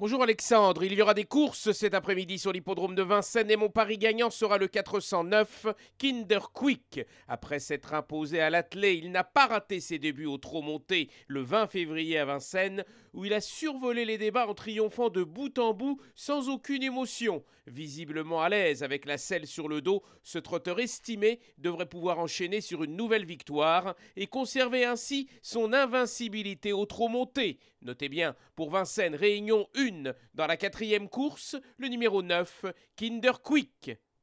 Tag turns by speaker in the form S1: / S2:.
S1: Bonjour Alexandre, il y aura des courses cet après-midi sur l'hippodrome de Vincennes et mon pari gagnant sera le 409 Kinder Quick. Après s'être imposé à l'attelé, il n'a pas raté ses débuts au trot monté le 20 février à Vincennes où il a survolé les débats en triomphant de bout en bout sans aucune émotion. Visiblement à l'aise avec la selle sur le dos, ce trotteur estimé devrait pouvoir enchaîner sur une nouvelle victoire et conserver ainsi son invincibilité au trot monté. Notez bien, pour Vincennes, Réunion 1 dans la quatrième course, le numéro 9, Kinder Quick.